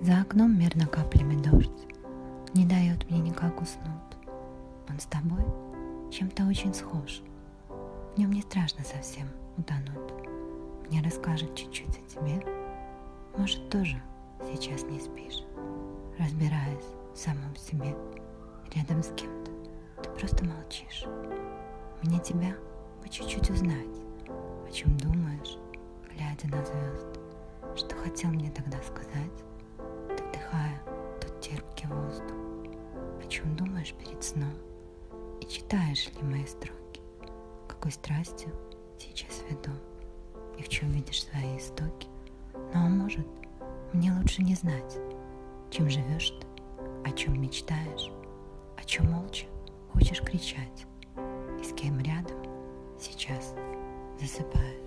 За окном мерно каплями дождь Не дает мне никак уснуть. Он с тобой чем-то очень схож. В нем не страшно совсем утонуть. Мне расскажет чуть-чуть о тебе. Может, тоже сейчас не спишь, разбираясь в самом себе, рядом с кем-то. Ты просто молчишь. Мне тебя по чуть-чуть узнать, о чем думаешь, глядя на звезд. Что хотел мне тогда сказать, О чем думаешь перед сном? И читаешь ли мои строки? Какой страстью сейчас веду? И в чем видишь свои истоки? Но, а может, мне лучше не знать, чем живешь ты, о чем мечтаешь, о чем молча хочешь кричать, и с кем рядом сейчас засыпаешь.